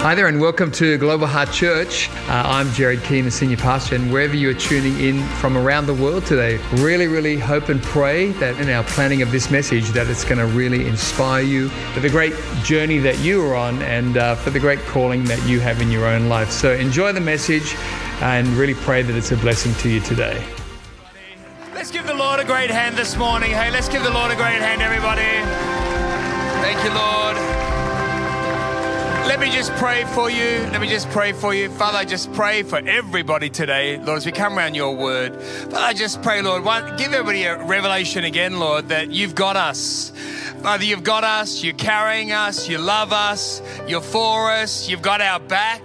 Hi there, and welcome to Global Heart Church. Uh, I'm Jared Keane, the senior pastor, and wherever you're tuning in from around the world today, really, really hope and pray that in our planning of this message, that it's going to really inspire you for the great journey that you are on and uh, for the great calling that you have in your own life. So enjoy the message and really pray that it's a blessing to you today. Let's give the Lord a great hand this morning. Hey, let's give the Lord a great hand, everybody. Thank you, Lord. Let me just pray for you. Let me just pray for you. Father, I just pray for everybody today, Lord, as we come around your word. Father, I just pray, Lord, one, give everybody a revelation again, Lord, that you've got us. Father, you've got us, you're carrying us, you love us, you're for us, you've got our back.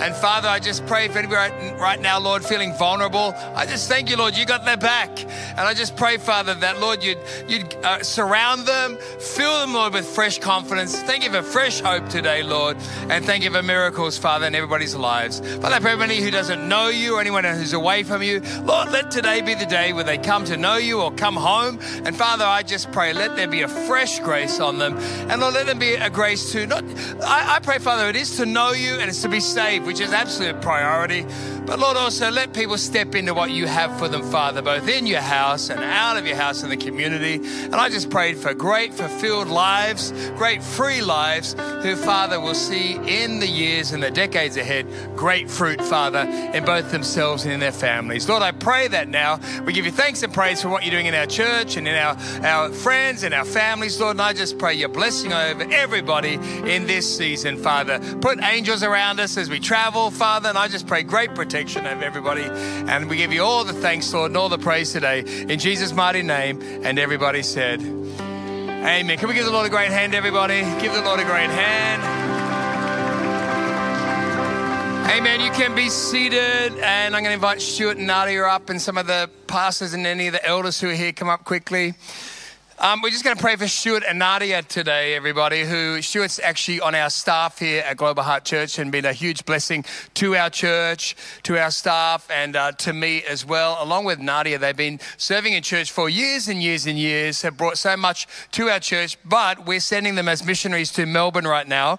And Father, I just pray for anybody right, now, Lord, feeling vulnerable. I just thank you, Lord, you got their back. And I just pray, Father, that, Lord, you'd, you'd uh, surround them, fill them, Lord, with fresh confidence. Thank you for fresh hope today, Lord. And thank you for miracles, Father, in everybody's lives. Father, I pray for who doesn't know you or anyone who's away from you. Lord, let today be the day where they come to know you or come home. And Father, I just pray, let there be a fresh grace on them. And Lord, let them be a grace to not, I, I pray, Father, it is to know you and it's to be saved which is absolute priority. But Lord, also let people step into what you have for them, Father, both in your house and out of your house in the community. And I just prayed for great fulfilled lives, great free lives, who, Father, will see in the years and the decades ahead great fruit, Father, in both themselves and in their families. Lord, I pray that now. We give you thanks and praise for what you're doing in our church and in our, our friends and our families, Lord. And I just pray your blessing over everybody in this season, Father. Put angels around us as we travel Father. And I just pray great protection over everybody. And we give you all the thanks, Lord, and all the praise today. In Jesus' mighty name. And everybody said, Amen. Can we give the Lord a great hand, everybody? Give the Lord a great hand. Amen. You can be seated, and I'm going to invite Stuart and Nadia up, and some of the pastors and any of the elders who are here come up quickly. Um, we're just going to pray for Stuart and Nadia today, everybody. Who Stuart's actually on our staff here at Global Heart Church and been a huge blessing to our church, to our staff, and uh, to me as well. Along with Nadia, they've been serving in church for years and years and years. Have brought so much to our church, but we're sending them as missionaries to Melbourne right now,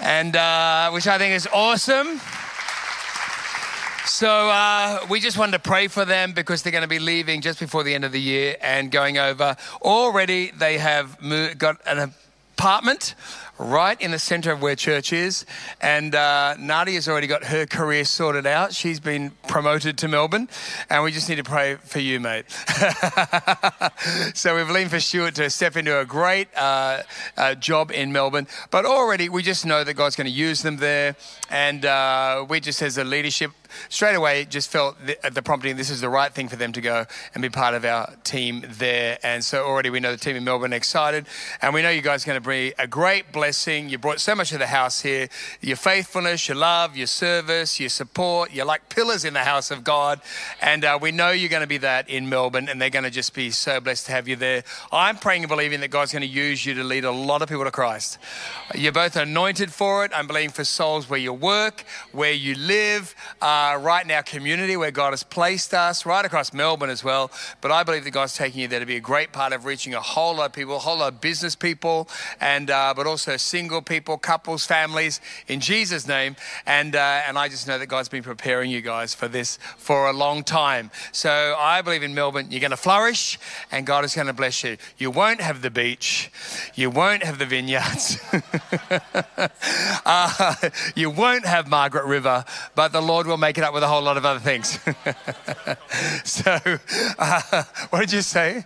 and uh, which I think is awesome. So uh, we just wanted to pray for them because they're going to be leaving just before the end of the year and going over. Already they have got an apartment right in the center of where church is. And uh, Nadia's already got her career sorted out. She's been promoted to Melbourne. And we just need to pray for you, mate. so we've leaned for Stuart to step into a great uh, uh, job in Melbourne. But already we just know that God's going to use them there. And uh, we just, as a leadership, straight away just felt the, the, prompting this is the right thing for them to go and be part of our team there. And so already we know the team in Melbourne are excited. And we know you guys are going to bring a great blessing. You brought so much to the house here your faithfulness, your love, your service, your support. You're like pillars in the house of God. And uh, we know you're going to be that in Melbourne. And they're going to just be so blessed to have you there. I'm praying and believing that God's going to use you to lead a lot of people to Christ. You're both anointed for it. I'm believing for souls where you work, where you live. Uh, uh, right in our community where God has placed us, right across Melbourne as well. But I believe that God's taking you there to be a great part of reaching a whole lot of people, a whole lot of business people, and uh, but also single people, couples, families, in Jesus' name. And uh, and I just know that God's been preparing you guys for this for a long time. So I believe in Melbourne, you're going to flourish, and God is going to bless you. You won't have the beach, you won't have the vineyards, uh, you won't have Margaret River, but the Lord will make it up with a whole lot of other things. so, uh, what did you say?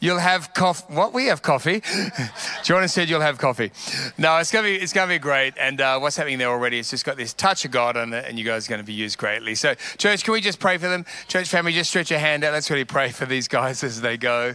You'll have coffee. What? We have coffee. Jordan said you'll have coffee. No, it's gonna be it's gonna be great. And uh, what's happening there already? It's just got this touch of God on it, and you guys are going to be used greatly. So, church, can we just pray for them? Church family, just stretch your hand out. Let's really pray for these guys as they go,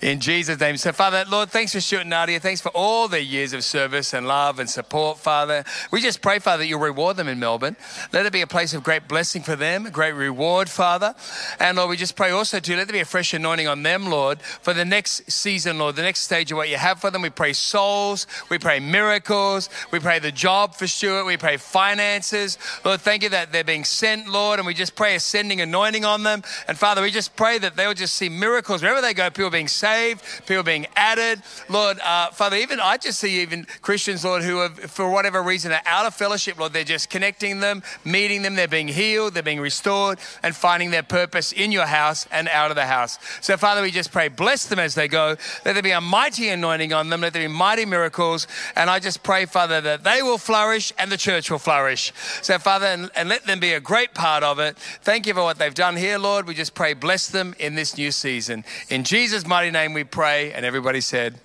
in Jesus' name. So, Father, Lord, thanks for Stuart and Nadia. Thanks for all their years of service and love and support, Father. We just pray, Father, that you'll reward them in Melbourne. Let it be a place of great blessing for them, a great reward, Father. And Lord, we just pray also to let there be a fresh anointing on them, Lord, for the next season, Lord, the next stage of what you have for them. We pray souls, we pray miracles, we pray the job for Stuart, we pray finances. Lord, thank you that they're being sent, Lord, and we just pray a sending anointing on them. And Father, we just pray that they'll just see miracles wherever they go, people being saved, people being added. Lord, uh, Father, even I just see even Christians, Lord, who have, for whatever reason, are out of fellowship, Lord, they're just connecting them, meeting them, they're being healed, they're being restored, and finding their purpose in your house and out of the house. So, Father, we just pray, bless them as they go. Let there be a mighty anointing on them. Let there be mighty miracles. And I just pray, Father, that they will flourish and the church will flourish. So, Father, and, and let them be a great part of it. Thank you for what they've done here, Lord. We just pray, bless them in this new season. In Jesus' mighty name we pray. And everybody said,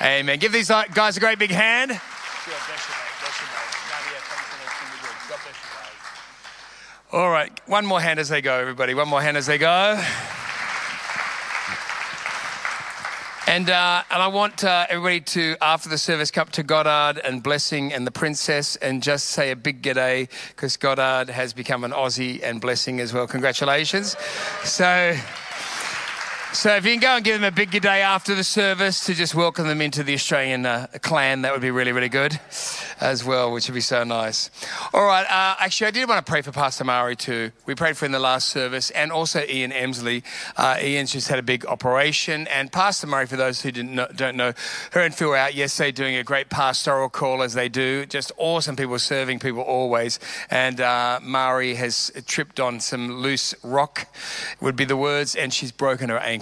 Amen. Give these guys a great big hand. All right, one more hand as they go, everybody. One more hand as they go. And, uh, and I want uh, everybody to, after the service, come to Goddard and Blessing and the Princess and just say a big g'day because Goddard has become an Aussie and Blessing as well. Congratulations. So. So if you can go and give them a big good day after the service to just welcome them into the Australian uh, clan, that would be really, really good as well, which would be so nice. All right, uh, actually, I did want to pray for Pastor Mari too. We prayed for him in the last service, and also Ian Emsley. Uh, Ian's just had a big operation, and Pastor Mari, for those who didn't know, don't know, her and Phil were out yesterday doing a great pastoral call as they do. Just awesome people serving people always. And uh, Mari has tripped on some loose rock, would be the words, and she's broken her ankle.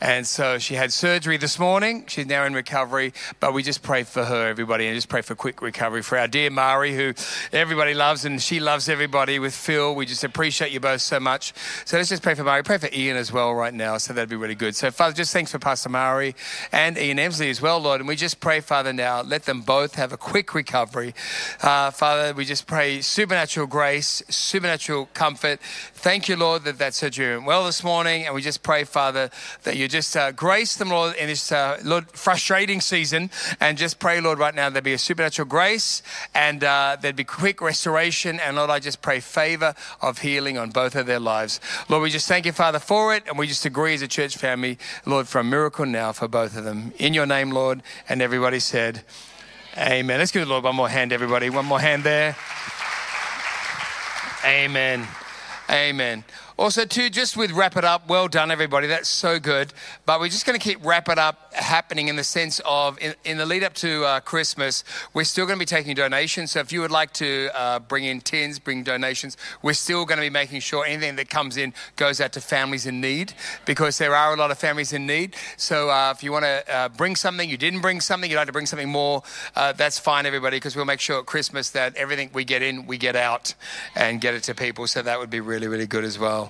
And so she had surgery this morning. She's now in recovery, but we just pray for her, everybody, and just pray for quick recovery recovery for our dear Mari, who everybody loves and she loves everybody with Phil. We just appreciate you both so much. So let's just pray for Mari. Pray for Ian as well right now. So that'd be really good. So, Father, just thanks for Pastor Mari and Ian Emsley as well, Lord. And we just pray, Father, now, let them both have a quick recovery. Uh, Father, we just pray supernatural grace, supernatural comfort. Thank you, Lord, that that surgery went well this morning. And we just pray, Father, that you just uh, grace them, Lord, in this, uh, Lord, frustrating season. And just pray, Lord, right now, there'd be a supernatural grace grace and uh, there'd be quick restoration. And Lord, I just pray favor of healing on both of their lives. Lord, we just thank you, Father, for it. And we just agree as a church family, Lord, for a miracle now for both of them. In your name, Lord. And everybody said, Amen. Let's give the Lord one more hand, everybody. One more hand there. Amen. Amen. Also, too, just with wrap it up, well done, everybody. That's so good. But we're just going to keep wrap it up happening in the sense of in, in the lead up to uh, Christmas, we're still going to be taking donations. So if you would like to uh, bring in tins, bring donations, we're still going to be making sure anything that comes in goes out to families in need because there are a lot of families in need. So uh, if you want to uh, bring something, you didn't bring something, you'd like to bring something more, uh, that's fine, everybody, because we'll make sure at Christmas that everything we get in, we get out and get it to people. So that would be really, really good as well.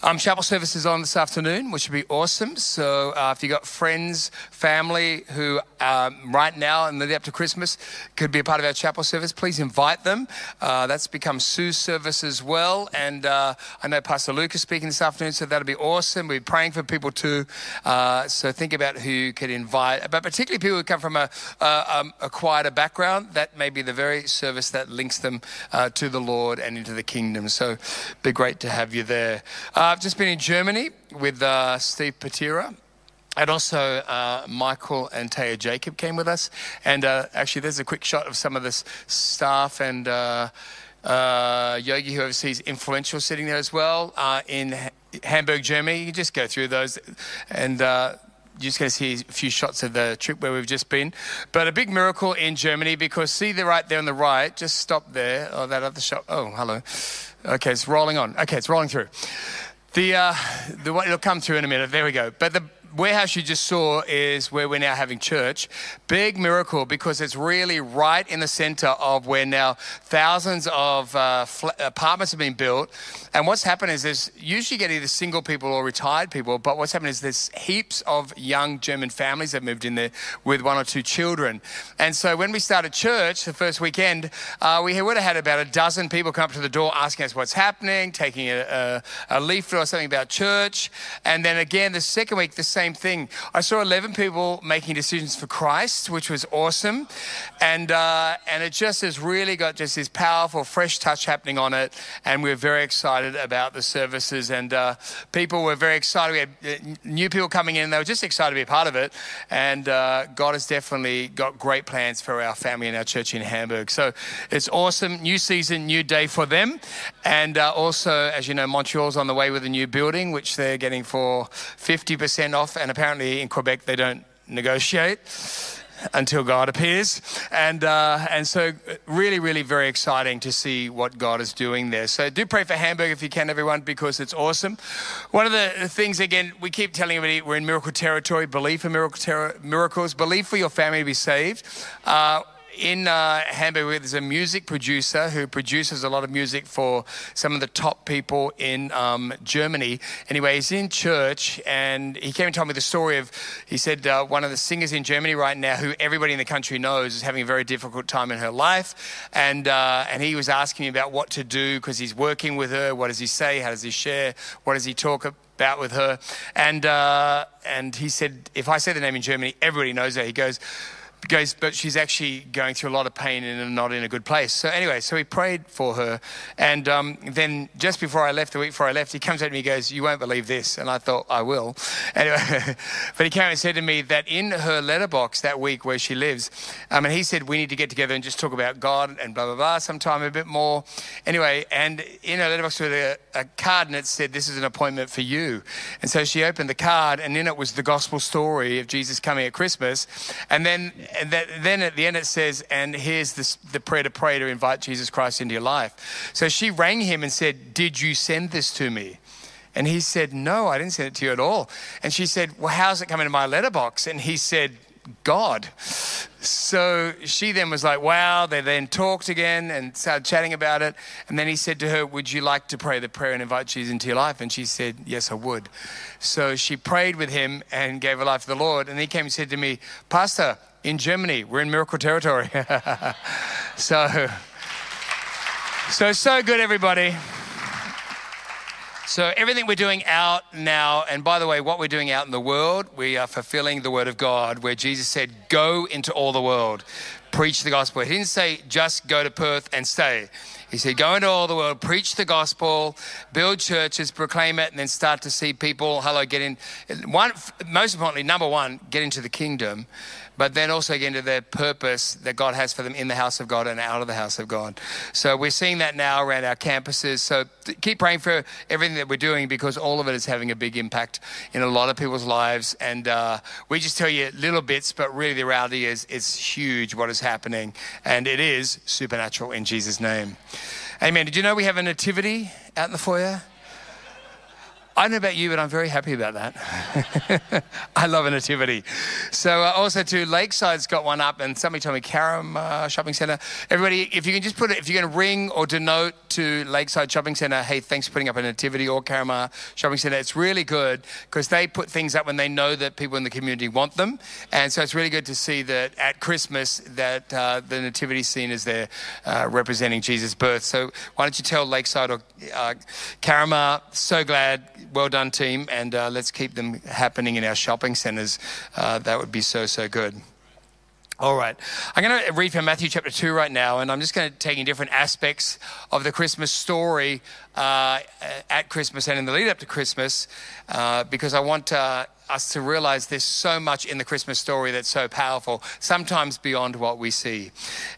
Um, chapel service is on this afternoon, which would be awesome. So uh, if you've got friends, family who um, right now and leading up to Christmas could be a part of our chapel service, please invite them. Uh, that's become Sue's service as well. And uh, I know Pastor Luke is speaking this afternoon, so that'll be awesome. We're praying for people too. Uh, so think about who you could invite, but particularly people who come from a, a, um, a quieter background. That may be the very service that links them uh, to the Lord and into the kingdom. So be great to have you there. I've just been in Germany with uh, Steve Patira. And also, uh, Michael and Taya Jacob came with us. And uh, actually, there's a quick shot of some of this staff and uh, uh Yogi, who oversees Influential, sitting there as well uh, in Hamburg, Germany. You can just go through those. And you're just going to see a few shots of the trip where we've just been. But a big miracle in Germany because see the right there on the right, just stop there. Oh, that other shot. Oh, hello. Okay, it's rolling on. Okay, it's rolling through. The, uh, the it'll come through in a minute. There we go. But the warehouse you just saw is where we're now having church. Big miracle because it's really right in the center of where now thousands of uh, fl- apartments have been built. And what's happened is there's usually get either single people or retired people, but what's happened is there's heaps of young German families that moved in there with one or two children. And so when we started church the first weekend, uh, we would have had about a dozen people come up to the door asking us what's happening, taking a, a, a leaflet or something about church. And then again, the second week, the same same thing. I saw 11 people making decisions for Christ, which was awesome. And, uh, and it just has really got just this powerful, fresh touch happening on it. And we're very excited about the services. And uh, people were very excited. We had uh, new people coming in, they were just excited to be a part of it. And uh, God has definitely got great plans for our family and our church in Hamburg. So it's awesome. New season, new day for them. And uh, also, as you know, Montreal's on the way with a new building, which they're getting for 50% off. And apparently in Quebec, they don't negotiate until God appears. And, uh, and so, really, really very exciting to see what God is doing there. So, do pray for Hamburg if you can, everyone, because it's awesome. One of the things, again, we keep telling everybody we're in miracle territory. Believe for miracle ter- miracles, believe for your family to be saved. Uh, in uh, Hamburg, there's a music producer who produces a lot of music for some of the top people in um, Germany. Anyway, he's in church and he came and told me the story of, he said, uh, one of the singers in Germany right now who everybody in the country knows is having a very difficult time in her life. And, uh, and he was asking me about what to do because he's working with her. What does he say? How does he share? What does he talk about with her? And, uh, and he said, if I say the name in Germany, everybody knows her. He goes, goes, but she's actually going through a lot of pain and not in a good place. So anyway, so we prayed for her, and um, then just before I left, the week before I left, he comes at me, and goes, "You won't believe this," and I thought I will. Anyway, but he came and said to me that in her letterbox that week where she lives, um, and he said we need to get together and just talk about God and blah blah blah sometime a bit more. Anyway, and in her letterbox with a, a card, and it said, "This is an appointment for you," and so she opened the card, and in it was the gospel story of Jesus coming at Christmas, and then and that, then at the end it says, and here's this, the prayer to pray to invite Jesus Christ into your life. So she rang him and said, Did you send this to me? And he said, No, I didn't send it to you at all. And she said, Well, how's it coming in my letterbox? And he said, God. So she then was like, wow. They then talked again and started chatting about it. And then he said to her, Would you like to pray the prayer and invite Jesus into your life? And she said, Yes, I would. So she prayed with him and gave her life to the Lord. And he came and said to me, Pastor, in Germany, we're in miracle territory. so, so, so good, everybody. So, everything we're doing out now, and by the way, what we're doing out in the world, we are fulfilling the word of God, where Jesus said, Go into all the world, preach the gospel. He didn't say, Just go to Perth and stay. He said, Go into all the world, preach the gospel, build churches, proclaim it, and then start to see people, hello, get in. One, most importantly, number one, get into the kingdom but then also get into their purpose that God has for them in the house of God and out of the house of God. So we're seeing that now around our campuses. So keep praying for everything that we're doing because all of it is having a big impact in a lot of people's lives. And uh, we just tell you little bits, but really the reality is it's huge what is happening. And it is supernatural in Jesus' name. Amen. Did you know we have a nativity out in the foyer? I don't know about you, but I'm very happy about that. I love a nativity. So uh, also too, Lakeside's got one up, and somebody told me Carrum uh, Shopping Centre. Everybody, if you can just put it, if going to ring or denote to Lakeside Shopping Centre, hey, thanks for putting up a nativity or Carrum Shopping Centre. It's really good because they put things up when they know that people in the community want them, and so it's really good to see that at Christmas that uh, the nativity scene is there uh, representing Jesus' birth. So why don't you tell Lakeside or uh, Carrum? So glad well done, team, and uh, let's keep them happening in our shopping centres. Uh, that would be so, so good. All right. I'm going to read from Matthew chapter 2 right now, and I'm just going to take in different aspects of the Christmas story uh, at Christmas and in the lead up to Christmas, uh, because I want uh, us to realize there's so much in the Christmas story that's so powerful, sometimes beyond what we see.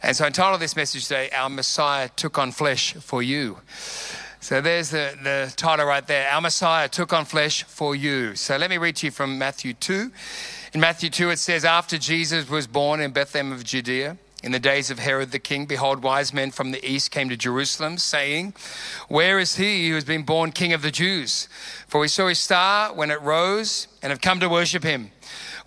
And so I entitled this message today, Our Messiah Took on Flesh for You. So there's the, the title right there. Our Messiah took on flesh for you. So let me read to you from Matthew 2. In Matthew 2, it says, After Jesus was born in Bethlehem of Judea, in the days of Herod the king, behold, wise men from the east came to Jerusalem, saying, Where is he who has been born king of the Jews? For we saw his star when it rose and have come to worship him.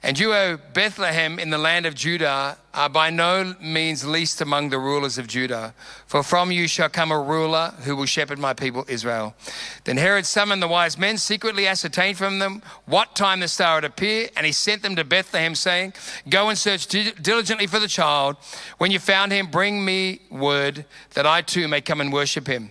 And you, O Bethlehem, in the land of Judah, are by no means least among the rulers of Judah. For from you shall come a ruler who will shepherd my people Israel. Then Herod summoned the wise men, secretly ascertained from them what time the star would appear, and he sent them to Bethlehem, saying, Go and search diligently for the child. When you found him, bring me word that I too may come and worship him.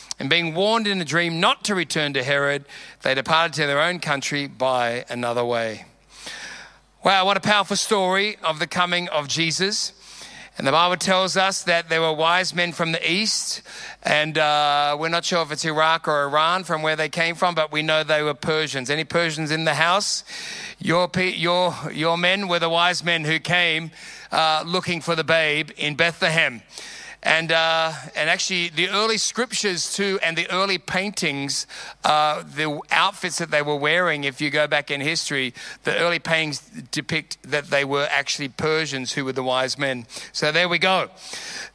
And being warned in a dream not to return to Herod, they departed to their own country by another way. Wow, what a powerful story of the coming of Jesus. And the Bible tells us that there were wise men from the east, and uh, we're not sure if it's Iraq or Iran from where they came from, but we know they were Persians. Any Persians in the house? Your, your, your men were the wise men who came uh, looking for the babe in Bethlehem. And, uh, and actually, the early scriptures too, and the early paintings, uh, the outfits that they were wearing, if you go back in history, the early paintings depict that they were actually Persians who were the wise men. So there we go.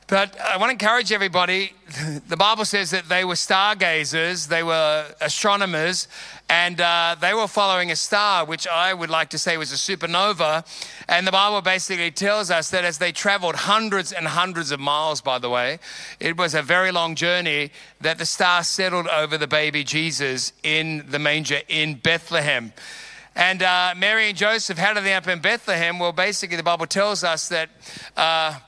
But I want to encourage everybody. The Bible says that they were stargazers, they were astronomers, and uh, they were following a star, which I would like to say was a supernova. And the Bible basically tells us that as they traveled hundreds and hundreds of miles, by the way, it was a very long journey, that the star settled over the baby Jesus in the manger in Bethlehem. And uh, Mary and Joseph, how did they end up in Bethlehem? Well, basically, the Bible tells us that. Uh,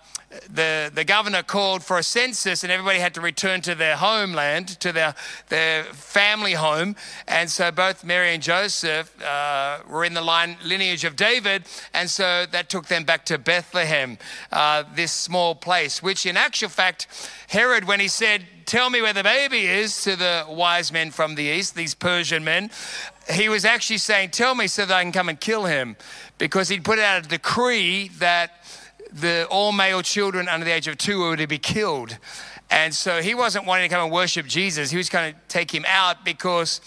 the, the governor called for a census and everybody had to return to their homeland, to their, their family home. And so both Mary and Joseph uh, were in the line, lineage of David. And so that took them back to Bethlehem, uh, this small place, which in actual fact, Herod, when he said, Tell me where the baby is to the wise men from the east, these Persian men, he was actually saying, Tell me so that I can come and kill him. Because he'd put out a decree that the all male children under the age of two were to be killed. And so he wasn't wanting to come and worship Jesus. He was going to take him out because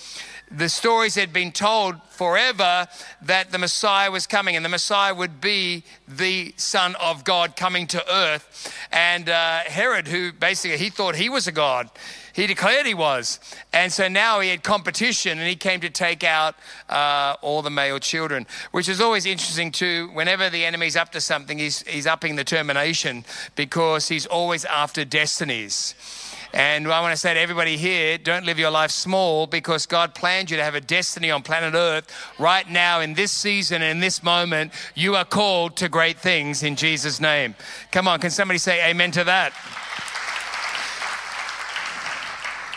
the stories had been told forever that the Messiah was coming and the Messiah would be the Son of God coming to earth. And uh, Herod, who basically he thought he was a God, he declared he was. And so now he had competition and he came to take out uh, all the male children, which is always interesting too. Whenever the enemy's up to something, he's, he's upping the termination because he's always after destinies. And I want to say to everybody here don't live your life small because God planned you to have a destiny on planet Earth right now in this season, and in this moment. You are called to great things in Jesus' name. Come on, can somebody say amen to that?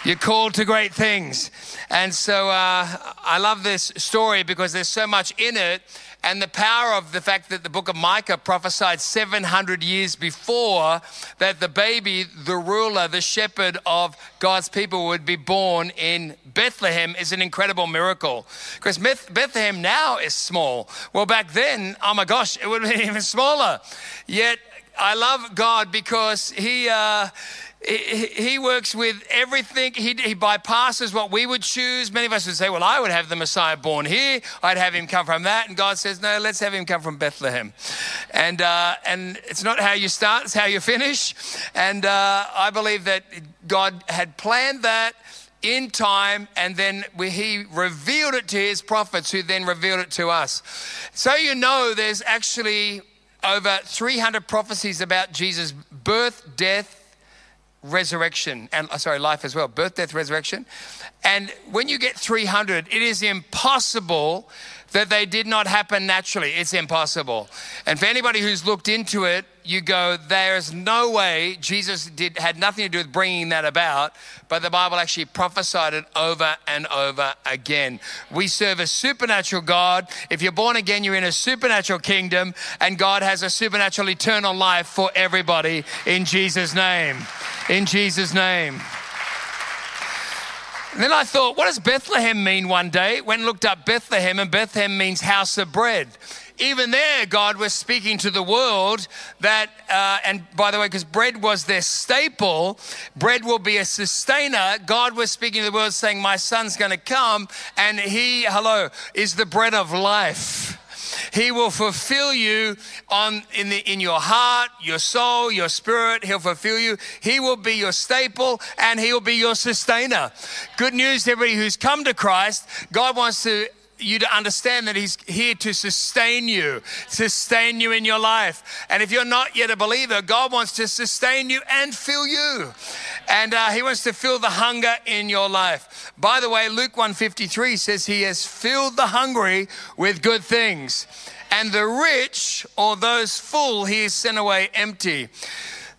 You're called to great things. And so uh, I love this story because there's so much in it and the power of the fact that the book of Micah prophesied 700 years before that the baby, the ruler, the shepherd of God's people would be born in Bethlehem is an incredible miracle. Because Bethlehem now is small. Well, back then, oh my gosh, it would have been even smaller. Yet I love God because He. Uh, he works with everything. He, bypasses what we would choose. Many of us would say, Well, I would have the Messiah born here. I'd have him come from that. And God says, No, let's have him come from Bethlehem. And, uh, and it's not how you start, it's how you finish. And uh, I believe that God had planned that in time, and then he revealed it to his prophets, who then revealed it to us. So you know, there's actually over 300 prophecies about Jesus' birth, death, resurrection and uh, sorry life as well birth death resurrection. And when you get 300 it is impossible that they did not happen naturally. It's impossible. And for anybody who's looked into it you go there's no way jesus did had nothing to do with bringing that about but the bible actually prophesied it over and over again we serve a supernatural god if you're born again you're in a supernatural kingdom and god has a supernatural eternal life for everybody in jesus name in Jesus' name. And then I thought, what does Bethlehem mean one day? Went and looked up Bethlehem, and Bethlehem means house of bread. Even there, God was speaking to the world that, uh, and by the way, because bread was their staple, bread will be a sustainer. God was speaking to the world saying, My son's going to come, and he, hello, is the bread of life. He will fulfill you on in the in your heart, your soul, your spirit. He'll fulfill you. He will be your staple and he will be your sustainer. Good news to everybody who's come to Christ. God wants to you to understand that He's here to sustain you, sustain you in your life. And if you're not yet a believer, God wants to sustain you and fill you. And uh, He wants to fill the hunger in your life. By the way, Luke 153 says He has filled the hungry with good things, and the rich or those full He has sent away empty.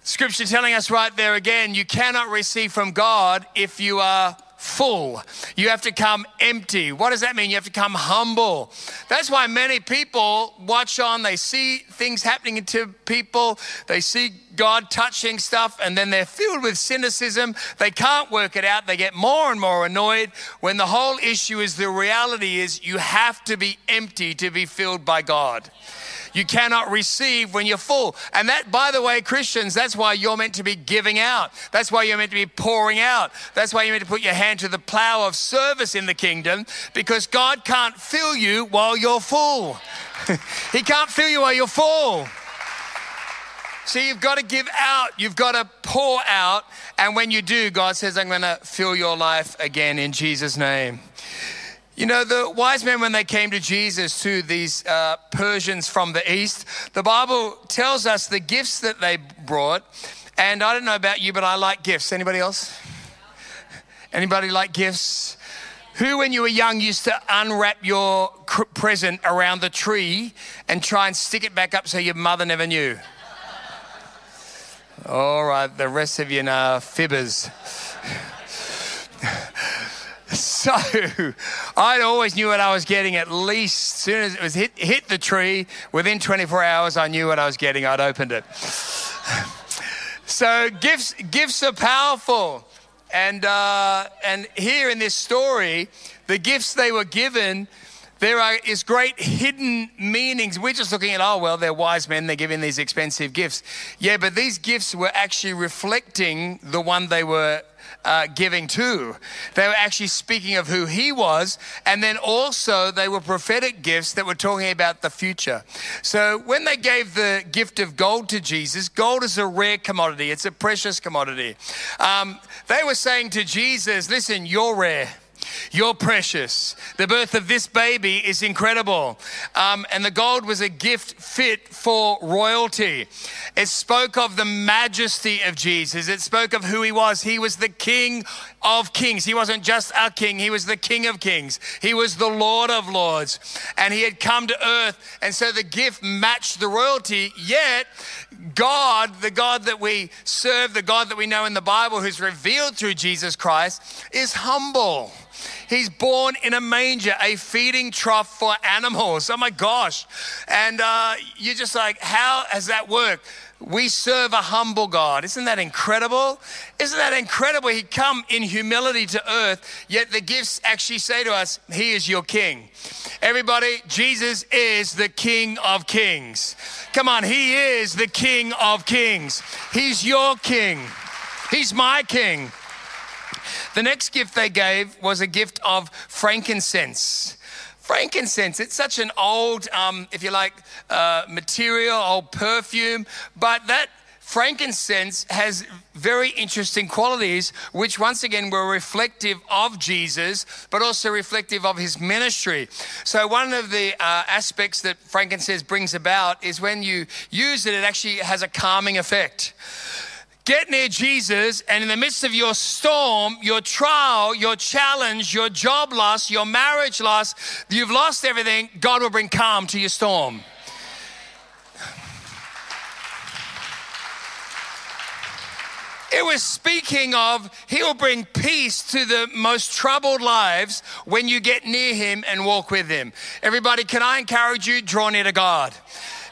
Scripture telling us right there again, you cannot receive from God if you are full. You have to come empty. What does that mean? You have to come humble. That's why many people watch on, they see things happening to people, they see God touching stuff, and then they're filled with cynicism. They can't work it out. They get more and more annoyed when the whole issue is the reality is you have to be empty to be filled by God. You cannot receive when you're full. And that, by the way, Christians, that's why you're meant to be giving out. That's why you're meant to be pouring out. That's why you're meant to put your hand to the plow of service in the kingdom because God can't fill you while you're full. he can't fill you while you're full. So you've got to give out, you've got to pour out. And when you do, God says, I'm going to fill your life again in Jesus' name. You know, the wise men, when they came to Jesus, to these uh, Persians from the east, the Bible tells us the gifts that they brought. And I don't know about you, but I like gifts. Anybody else? Anybody like gifts? Who, when you were young, used to unwrap your present around the tree and try and stick it back up so your mother never knew? All right, the rest of you are fibbers. So I always knew what I was getting at least as soon as it was hit, hit the tree, within 24 hours, I knew what I was getting. I'd opened it. So gifts, gifts are powerful. And, uh, and here in this story, the gifts they were given, there are, is great hidden meanings. We're just looking at, oh, well, they're wise men, they're giving these expensive gifts. Yeah, but these gifts were actually reflecting the one they were uh, giving to. They were actually speaking of who he was, and then also they were prophetic gifts that were talking about the future. So when they gave the gift of gold to Jesus, gold is a rare commodity, it's a precious commodity. Um, they were saying to Jesus, Listen, you're rare. You're precious. The birth of this baby is incredible. Um, and the gold was a gift fit for royalty. It spoke of the majesty of Jesus, it spoke of who he was. He was the King of kings. He wasn't just a king, he was the King of kings. He was the Lord of lords. And he had come to earth. And so the gift matched the royalty. Yet, God, the God that we serve, the God that we know in the Bible, who's revealed through Jesus Christ, is humble. He's born in a manger, a feeding trough for animals. Oh my gosh. And uh, you're just like, how has that worked? We serve a humble God. Isn't that incredible? Isn't that incredible? He come in humility to earth, yet the gifts actually say to us, He is your King. Everybody, Jesus is the King of Kings. Come on, He is the King of Kings. He's your King. He's my King. The next gift they gave was a gift of frankincense. Frankincense, it's such an old, um, if you like, uh, material, old perfume, but that frankincense has very interesting qualities, which once again were reflective of Jesus, but also reflective of his ministry. So, one of the uh, aspects that frankincense brings about is when you use it, it actually has a calming effect. Get near Jesus, and in the midst of your storm, your trial, your challenge, your job loss, your marriage loss, you've lost everything, God will bring calm to your storm. It was speaking of he'll bring peace to the most troubled lives when you get near him and walk with him. Everybody, can I encourage you? Draw near to God.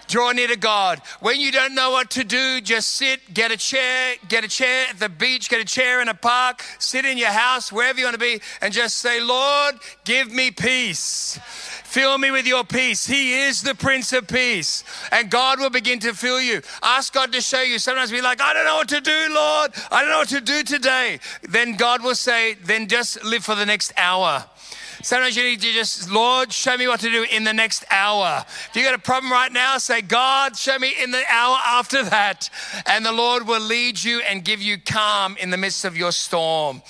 Draw near to God. When you don't know what to do, just sit, get a chair, get a chair at the beach, get a chair in a park, sit in your house, wherever you want to be, and just say, Lord, give me peace. Fill me with your peace. He is the Prince of Peace. And God will begin to fill you. Ask God to show you. Sometimes be like, I don't know what to do, Lord. I don't know what to do today. Then God will say, then just live for the next hour. Sometimes you need to just, Lord, show me what to do in the next hour. If you got a problem right now, say, God, show me in the hour after that. And the Lord will lead you and give you calm in the midst of your storm.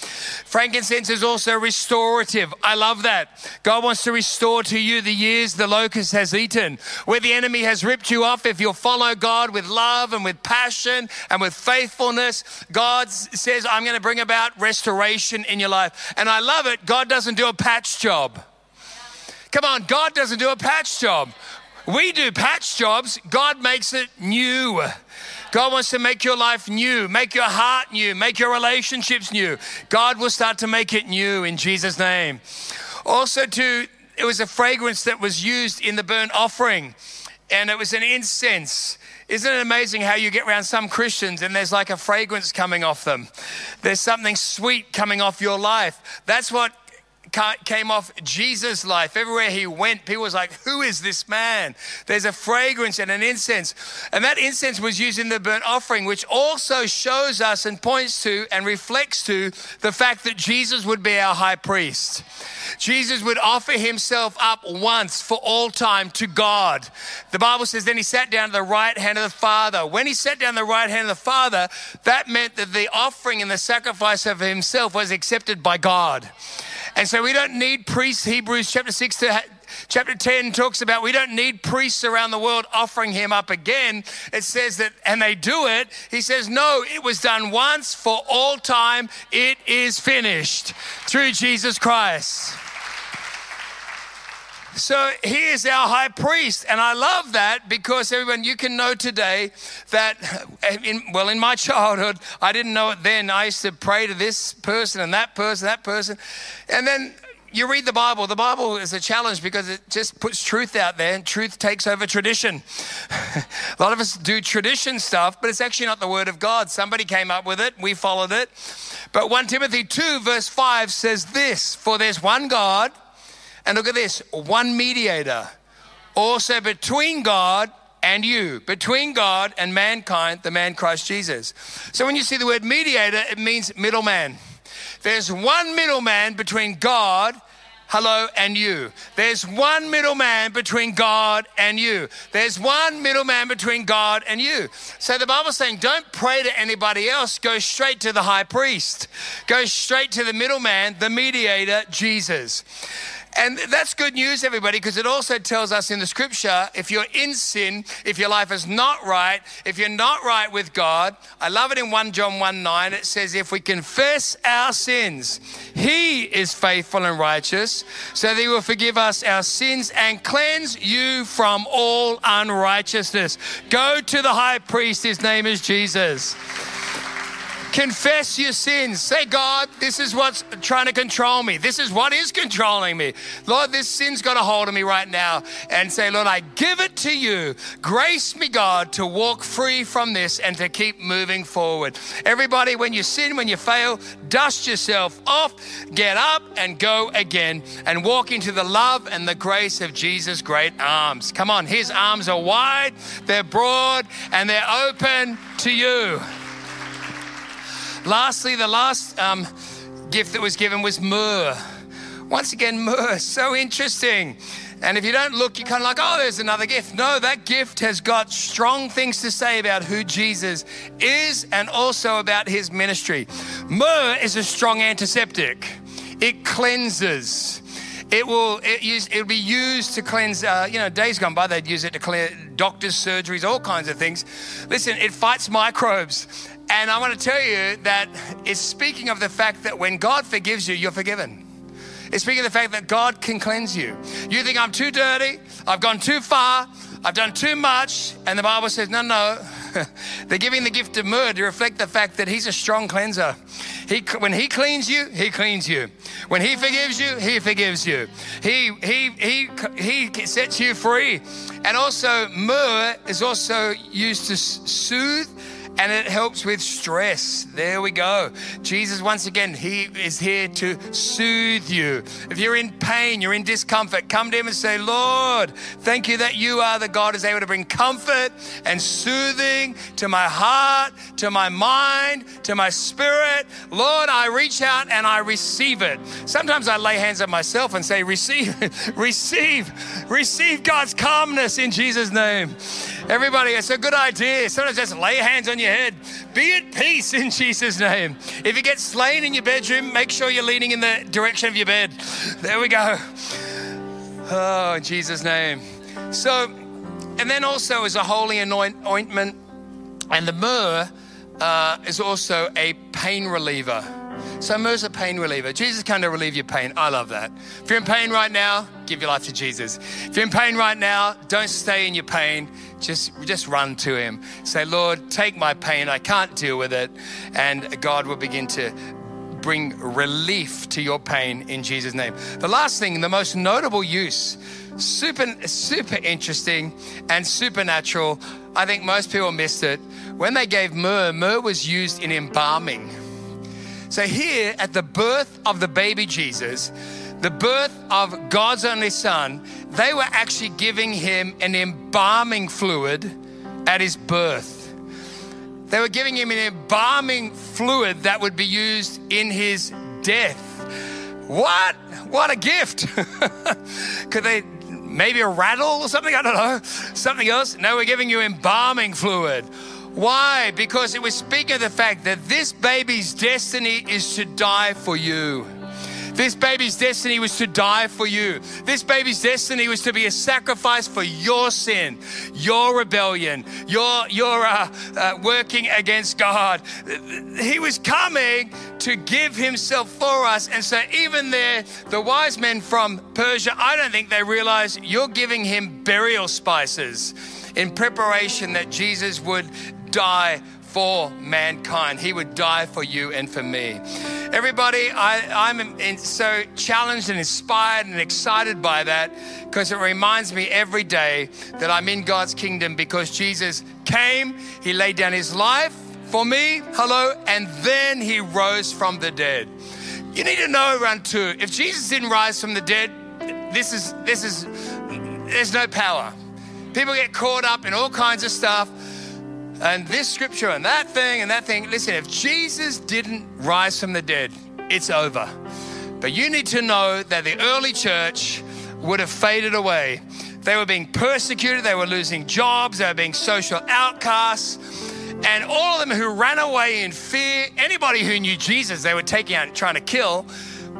Frankincense is also restorative. I love that. God wants to restore to you the years the locust has eaten. Where the enemy has ripped you off, if you'll follow God with love and with passion and with faithfulness, God says, I'm going to bring about restoration in your life. And I love it. God doesn't do a patch job. Come on, God doesn't do a patch job. We do patch jobs, God makes it new. God wants to make your life new, make your heart new, make your relationships new. God will start to make it new in Jesus' name. Also, to it was a fragrance that was used in the burnt offering, and it was an incense. Isn't it amazing how you get around some Christians and there's like a fragrance coming off them? There's something sweet coming off your life. That's what came off Jesus' life. Everywhere he went, people was like, Who is this man? There's a fragrance and an incense. And that incense was used in the burnt offering, which also shows us and points to and reflects to the fact that Jesus would be our high priest. Jesus would offer himself up once for all time to God. The Bible says, then he sat down to the right hand of the Father. When he sat down the right hand of the Father, that meant that the offering and the sacrifice of himself was accepted by God. And so we don't need priests. Hebrews chapter 6 to chapter 10 talks about we don't need priests around the world offering him up again. It says that, and they do it. He says, no, it was done once for all time. It is finished through Jesus Christ. So he is our high priest. And I love that because everyone, you can know today that, in, well, in my childhood, I didn't know it then. I used to pray to this person and that person, that person. And then you read the Bible. The Bible is a challenge because it just puts truth out there and truth takes over tradition. a lot of us do tradition stuff, but it's actually not the word of God. Somebody came up with it, we followed it. But 1 Timothy 2, verse 5 says this For there's one God and look at this one mediator, also between God and you, between God and mankind, the man Christ Jesus. So when you see the word mediator, it means middleman. There's one middleman between God hello, and you. There's one middleman between God and you. There's one middleman between God and you. So the Bible's saying, don't pray to anybody else. Go straight to the high priest. Go straight to the middleman, the mediator, Jesus. And that's good news, everybody, because it also tells us in the scripture if you're in sin, if your life is not right, if you're not right with God, I love it in 1 John 1 9, it says, If we confess our sins, He is faithful and righteous, so that He will forgive us our sins and cleanse you from all unrighteousness. Go to the high priest, His name is Jesus. Confess your sins. Say, God, this is what's trying to control me. This is what is controlling me. Lord, this sin's got a hold of me right now. And say, Lord, I give it to you. Grace me, God, to walk free from this and to keep moving forward. Everybody, when you sin, when you fail, dust yourself off, get up and go again and walk into the love and the grace of Jesus' great arms. Come on, his arms are wide, they're broad, and they're open to you. Lastly, the last um, gift that was given was myrrh. Once again, myrrh, so interesting. And if you don't look, you're kind of like, oh, there's another gift. No, that gift has got strong things to say about who Jesus is and also about his ministry. Myrrh is a strong antiseptic, it cleanses. It will it use, it'll be used to cleanse, uh, you know, days gone by, they'd use it to clear doctors' surgeries, all kinds of things. Listen, it fights microbes. And I want to tell you that it's speaking of the fact that when God forgives you, you're forgiven. It's speaking of the fact that God can cleanse you. You think I'm too dirty, I've gone too far, I've done too much, and the Bible says, no, no, They're giving the gift of myrrh to reflect the fact that he's a strong cleanser. He, when he cleans you, he cleans you. When he forgives you, he forgives you. He, he, he, he sets you free. And also, myrrh is also used to soothe and it helps with stress. There we go. Jesus, once again, He is here to soothe you. If you're in pain, you're in discomfort, come to Him and say, Lord, thank you that you are the God who's able to bring comfort and soothing to my heart, to my mind, to my spirit. Lord, I reach out and I receive it. Sometimes I lay hands on myself and say, Receive, receive, receive God's calmness in Jesus' name. Everybody, it's a good idea. Sometimes just lay hands on your head. Be at peace in Jesus' name. If you get slain in your bedroom, make sure you're leaning in the direction of your bed. There we go. Oh, in Jesus' name. So, and then also is a holy anoint, ointment, and the myrrh uh, is also a pain reliever. So myrrh's a pain reliever. Jesus kind of relieve your pain. I love that. If you're in pain right now, give your life to Jesus. If you're in pain right now, don't stay in your pain. Just, just run to him. Say, Lord, take my pain. I can't deal with it. And God will begin to bring relief to your pain in Jesus' name. The last thing, the most notable use, super, super interesting and supernatural. I think most people missed it. When they gave myrrh, myrrh was used in embalming. So, here at the birth of the baby Jesus, the birth of God's only Son, they were actually giving him an embalming fluid at his birth. They were giving him an embalming fluid that would be used in his death. What? What a gift! Could they maybe a rattle or something? I don't know. Something else? No, we're giving you embalming fluid. Why? Because it was speaking of the fact that this baby's destiny is to die for you. This baby's destiny was to die for you. This baby's destiny was to be a sacrifice for your sin, your rebellion, your, your uh, uh, working against God. He was coming to give himself for us. And so, even there, the wise men from Persia, I don't think they realized you're giving him burial spices in preparation that Jesus would die for mankind. He would die for you and for me. Everybody, I, am so challenged and inspired and excited by that because it reminds me every day that I'm in God's kingdom because Jesus came, He laid down His life for me, hello, and then He rose from the dead. You need to know, round two, if Jesus didn't rise from the dead, this is, this is, there's no power. People get caught up in all kinds of stuff and this scripture and that thing and that thing. Listen, if Jesus didn't rise from the dead, it's over. But you need to know that the early church would have faded away. They were being persecuted, they were losing jobs, they were being social outcasts. And all of them who ran away in fear, anybody who knew Jesus, they were taking out and trying to kill,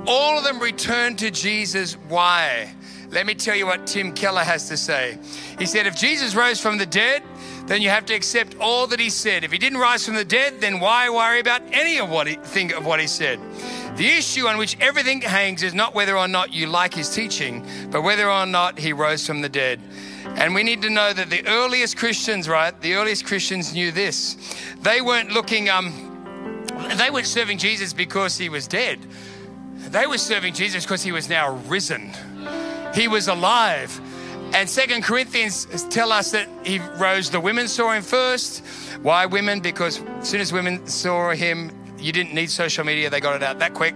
all of them returned to Jesus. Why? Let me tell you what Tim Keller has to say. He said, If Jesus rose from the dead, then you have to accept all that he said. If he didn't rise from the dead, then why worry about any of what he, think of what he said? The issue on which everything hangs is not whether or not you like his teaching, but whether or not he rose from the dead. And we need to know that the earliest Christians, right? The earliest Christians knew this. They weren't looking, um, they weren't serving Jesus because he was dead. They were serving Jesus because he was now risen. He was alive. And Second Corinthians tell us that he rose. The women saw him first. Why women? Because as soon as women saw him, you didn't need social media. They got it out that quick.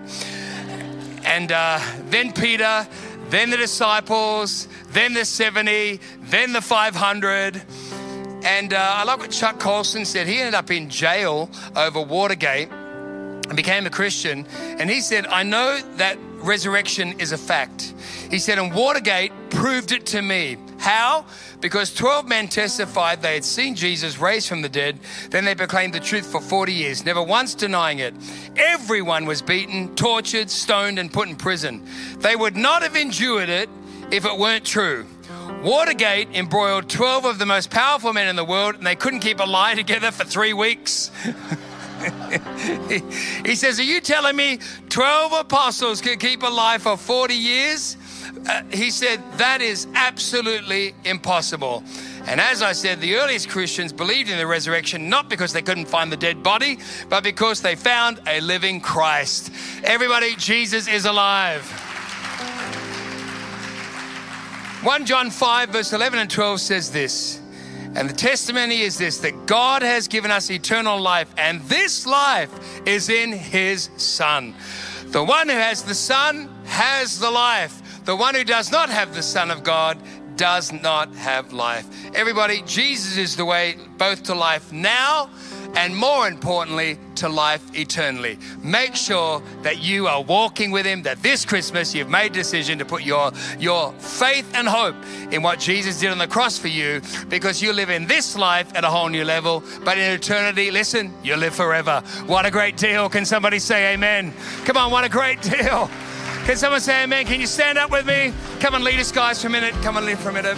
And uh, then Peter, then the disciples, then the 70, then the 500. And uh, I like what Chuck Colson said. He ended up in jail over Watergate and became a Christian. And he said, I know that resurrection is a fact. He said, and Watergate proved it to me. How? Because 12 men testified they had seen Jesus raised from the dead. Then they proclaimed the truth for 40 years, never once denying it. Everyone was beaten, tortured, stoned, and put in prison. They would not have endured it if it weren't true. Watergate embroiled 12 of the most powerful men in the world, and they couldn't keep a lie together for three weeks. he says, Are you telling me 12 apostles could keep alive for 40 years? Uh, he said, That is absolutely impossible. And as I said, the earliest Christians believed in the resurrection not because they couldn't find the dead body, but because they found a living Christ. Everybody, Jesus is alive. 1 John 5, verse 11 and 12 says this. And the testimony is this that God has given us eternal life, and this life is in His Son. The one who has the Son has the life. The one who does not have the Son of God does not have life. Everybody, Jesus is the way both to life now and more importantly, to life eternally. Make sure that you are walking with Him, that this Christmas you've made a decision to put your, your faith and hope in what Jesus did on the cross for you because you live in this life at a whole new level, but in eternity, listen, you live forever. What a great deal. Can somebody say amen? Come on, what a great deal. Can someone say amen? Can you stand up with me? Come and lead us, guys, for a minute. Come and lead for a minute.